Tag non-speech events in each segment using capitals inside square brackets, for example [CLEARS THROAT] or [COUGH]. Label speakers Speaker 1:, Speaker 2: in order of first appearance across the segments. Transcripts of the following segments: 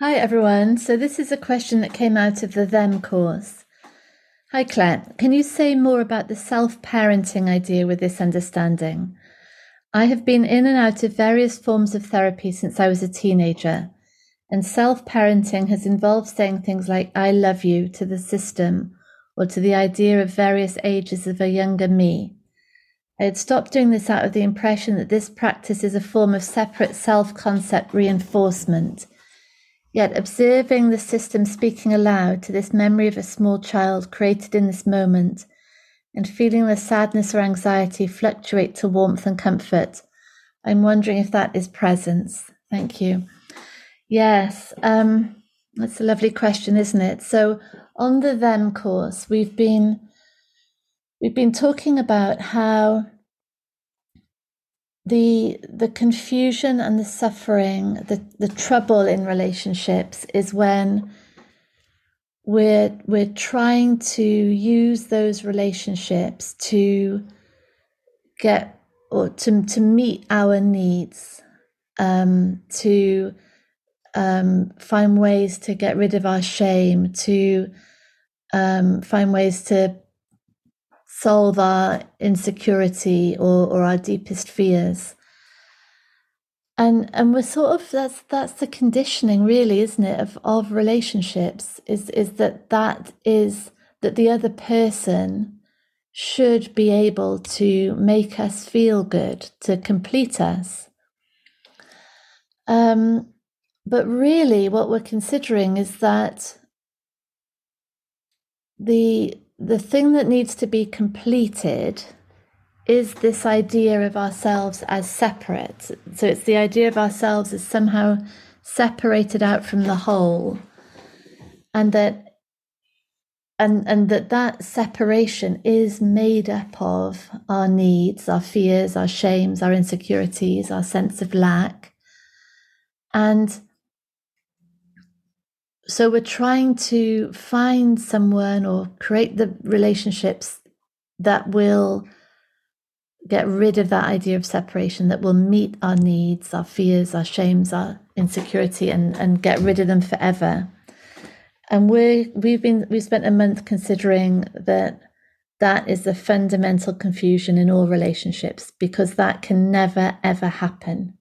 Speaker 1: Hi, everyone. So, this is a question that came out of the Them course. Hi, Claire. Can you say more about the self parenting idea with this understanding? I have been in and out of various forms of therapy since I was a teenager, and self parenting has involved saying things like, I love you to the system or to the idea of various ages of a younger me. I had stopped doing this out of the impression that this practice is a form of separate self concept reinforcement Yet observing the system speaking aloud to this memory of a small child created in this moment, and feeling the sadness or anxiety fluctuate to warmth and comfort, I'm wondering if that is presence. Thank you. Yes, um, that's a lovely question, isn't it? So on the Them course, we've been we've been talking about how the the confusion and the suffering, the, the trouble in relationships is when we're we're trying to use those relationships to get or to to meet our needs, um, to um, find ways to get rid of our shame, to um, find ways to solve our insecurity or, or our deepest fears. And and we're sort of that's that's the conditioning really, isn't it, of, of relationships, is is that that is that the other person should be able to make us feel good, to complete us. Um, but really, what we're considering is that the the thing that needs to be completed is this idea of ourselves as separate. So it's the idea of ourselves as somehow separated out from the whole, and that and and that that separation is made up of our needs, our fears, our shames, our insecurities, our sense of lack, and so we're trying to find someone or create the relationships that will get rid of that idea of separation that will meet our needs our fears our shames our insecurity and and get rid of them forever. And we we've been we've spent a month considering that that is the fundamental confusion in all relationships because that can never ever happen.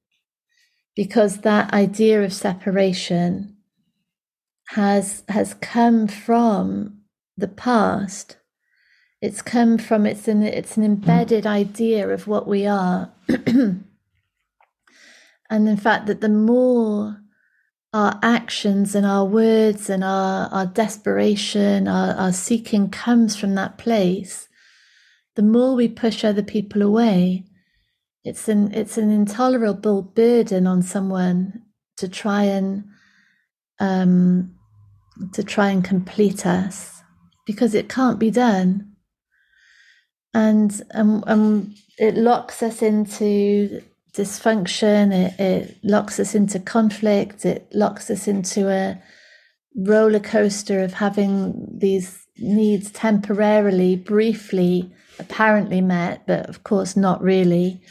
Speaker 1: Because that idea of separation has has come from the past. It's come from it's an it's an embedded idea of what we are. [CLEARS THROAT] and in fact that the more our actions and our words and our, our desperation, our, our seeking comes from that place, the more we push other people away, it's an it's an intolerable burden on someone to try and um, to try and complete us because it can't be done. And, um, um, it locks us into dysfunction, it, it locks us into conflict, it locks us into a roller coaster of having these needs temporarily, briefly, apparently met, but of course not really,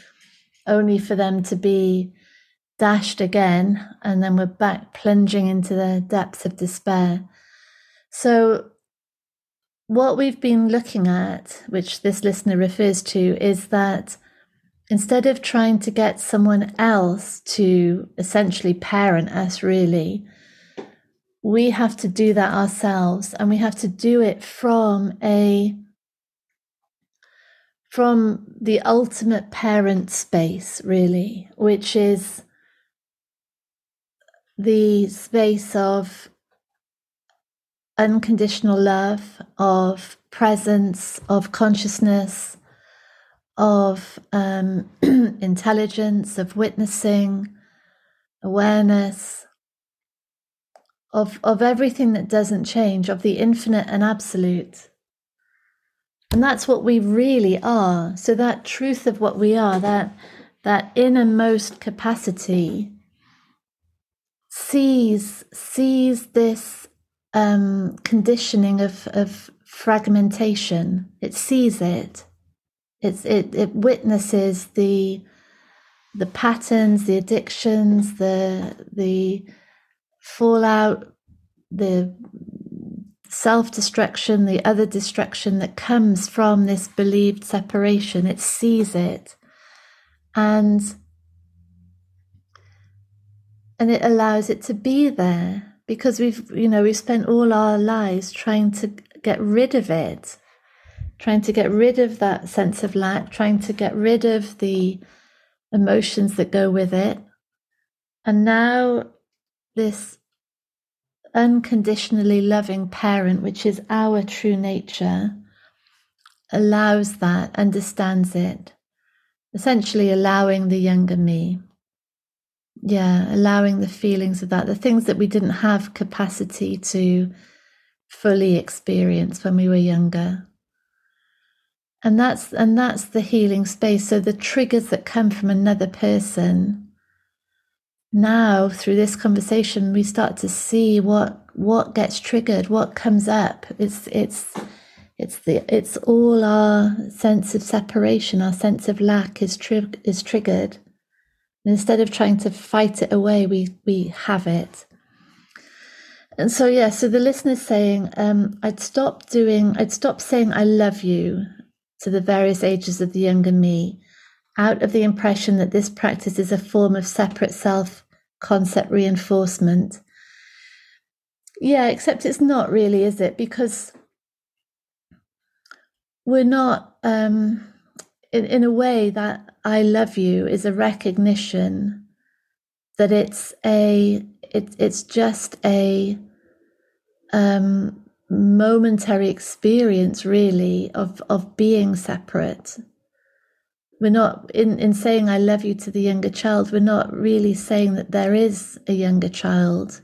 Speaker 1: only for them to be dashed again, and then we're back plunging into the depths of despair. So, what we've been looking at, which this listener refers to, is that instead of trying to get someone else to essentially parent us, really, we have to do that ourselves and we have to do it from a from the ultimate parent space really which is the space of unconditional love, of presence, of consciousness, of um, [CLEARS THROAT] intelligence, of witnessing, awareness, of, of everything that doesn't change, of the infinite and absolute. And that's what we really are. So that truth of what we are, that that innermost capacity sees sees this um, conditioning of, of fragmentation. It sees it. It's, it it witnesses the the patterns, the addictions, the the fallout, the self destruction, the other destruction that comes from this believed separation. It sees it and and it allows it to be there because we've you know we've spent all our lives trying to get rid of it trying to get rid of that sense of lack trying to get rid of the emotions that go with it and now this unconditionally loving parent, which is our true nature, allows that, understands it, essentially allowing the younger me. Yeah, allowing the feelings of that, the things that we didn't have capacity to fully experience when we were younger. And that's and that's the healing space. So the triggers that come from another person now through this conversation we start to see what what gets triggered what comes up it's it's it's the it's all our sense of separation our sense of lack is tri- is triggered and instead of trying to fight it away we we have it and so yeah so the listener's saying um, i'd stop doing i'd stop saying i love you to the various ages of the younger me out of the impression that this practice is a form of separate self concept reinforcement. Yeah, except it's not really, is it? Because we're not, um, in, in a way, that I love you is a recognition that it's a, it, it's just a um, momentary experience, really, of, of being separate. We're not in in saying i love you to the younger child we're not really saying that there is a younger child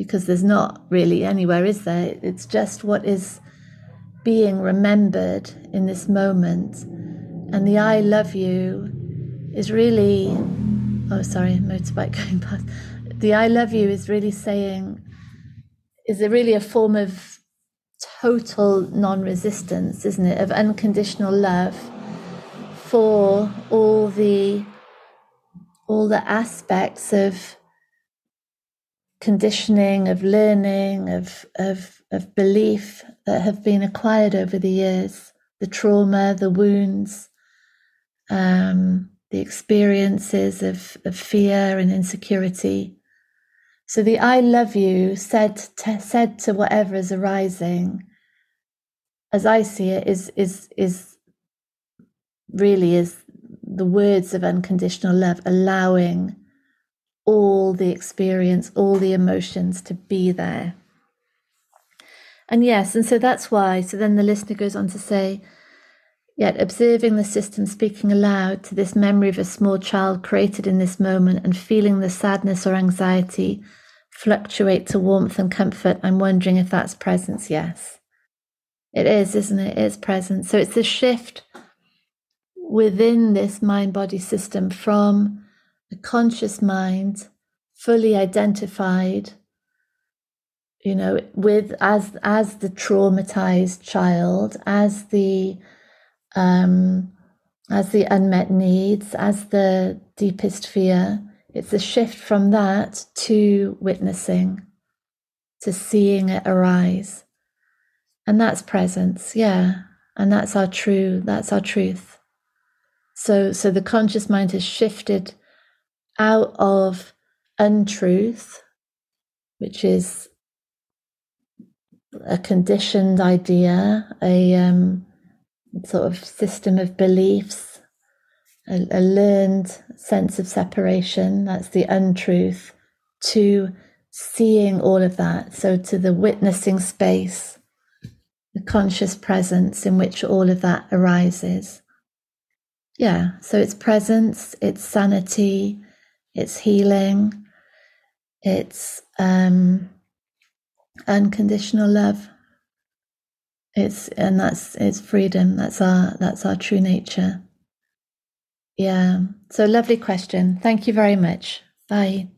Speaker 1: because there's not really anywhere is there? It's just what is being remembered in this moment and the i love you is really oh sorry motorbike [LAUGHS] going past. The i love you is really saying is it really a form of total non-resistance isn't it? Of unconditional love for all the all the aspects of conditioning, of learning, of of of belief that have been acquired over the years, the trauma, the wounds, um, the experiences of, of fear and insecurity. So the I love you said to, said to whatever is arising, as I see it, is is is really is the words of unconditional love, allowing all the experience, all the emotions to be there. And yes, and so that's why. So then the listener goes on to say, Yet observing the system speaking aloud to this memory of a small child created in this moment and feeling the sadness or anxiety fluctuate to warmth and comfort, I'm wondering if that's presence. Yes, it is, isn't it? It is presence. So it's the shift within this mind body system from a conscious mind, fully identified, you know, with as as the traumatized child, as the um, as the unmet needs, as the deepest fear. It's a shift from that to witnessing, to seeing it arise. And that's presence, yeah. And that's our true, that's our truth. So, so the conscious mind has shifted out of untruth, which is a conditioned idea, a um, sort of system of beliefs, a, a learned sense of separation. That's the untruth. To seeing all of that, so to the witnessing space, the conscious presence in which all of that arises. Yeah, so it's presence, it's sanity, it's healing, it's um, unconditional love. It's and that's it's freedom. That's our that's our true nature. Yeah. So lovely question. Thank you very much. Bye.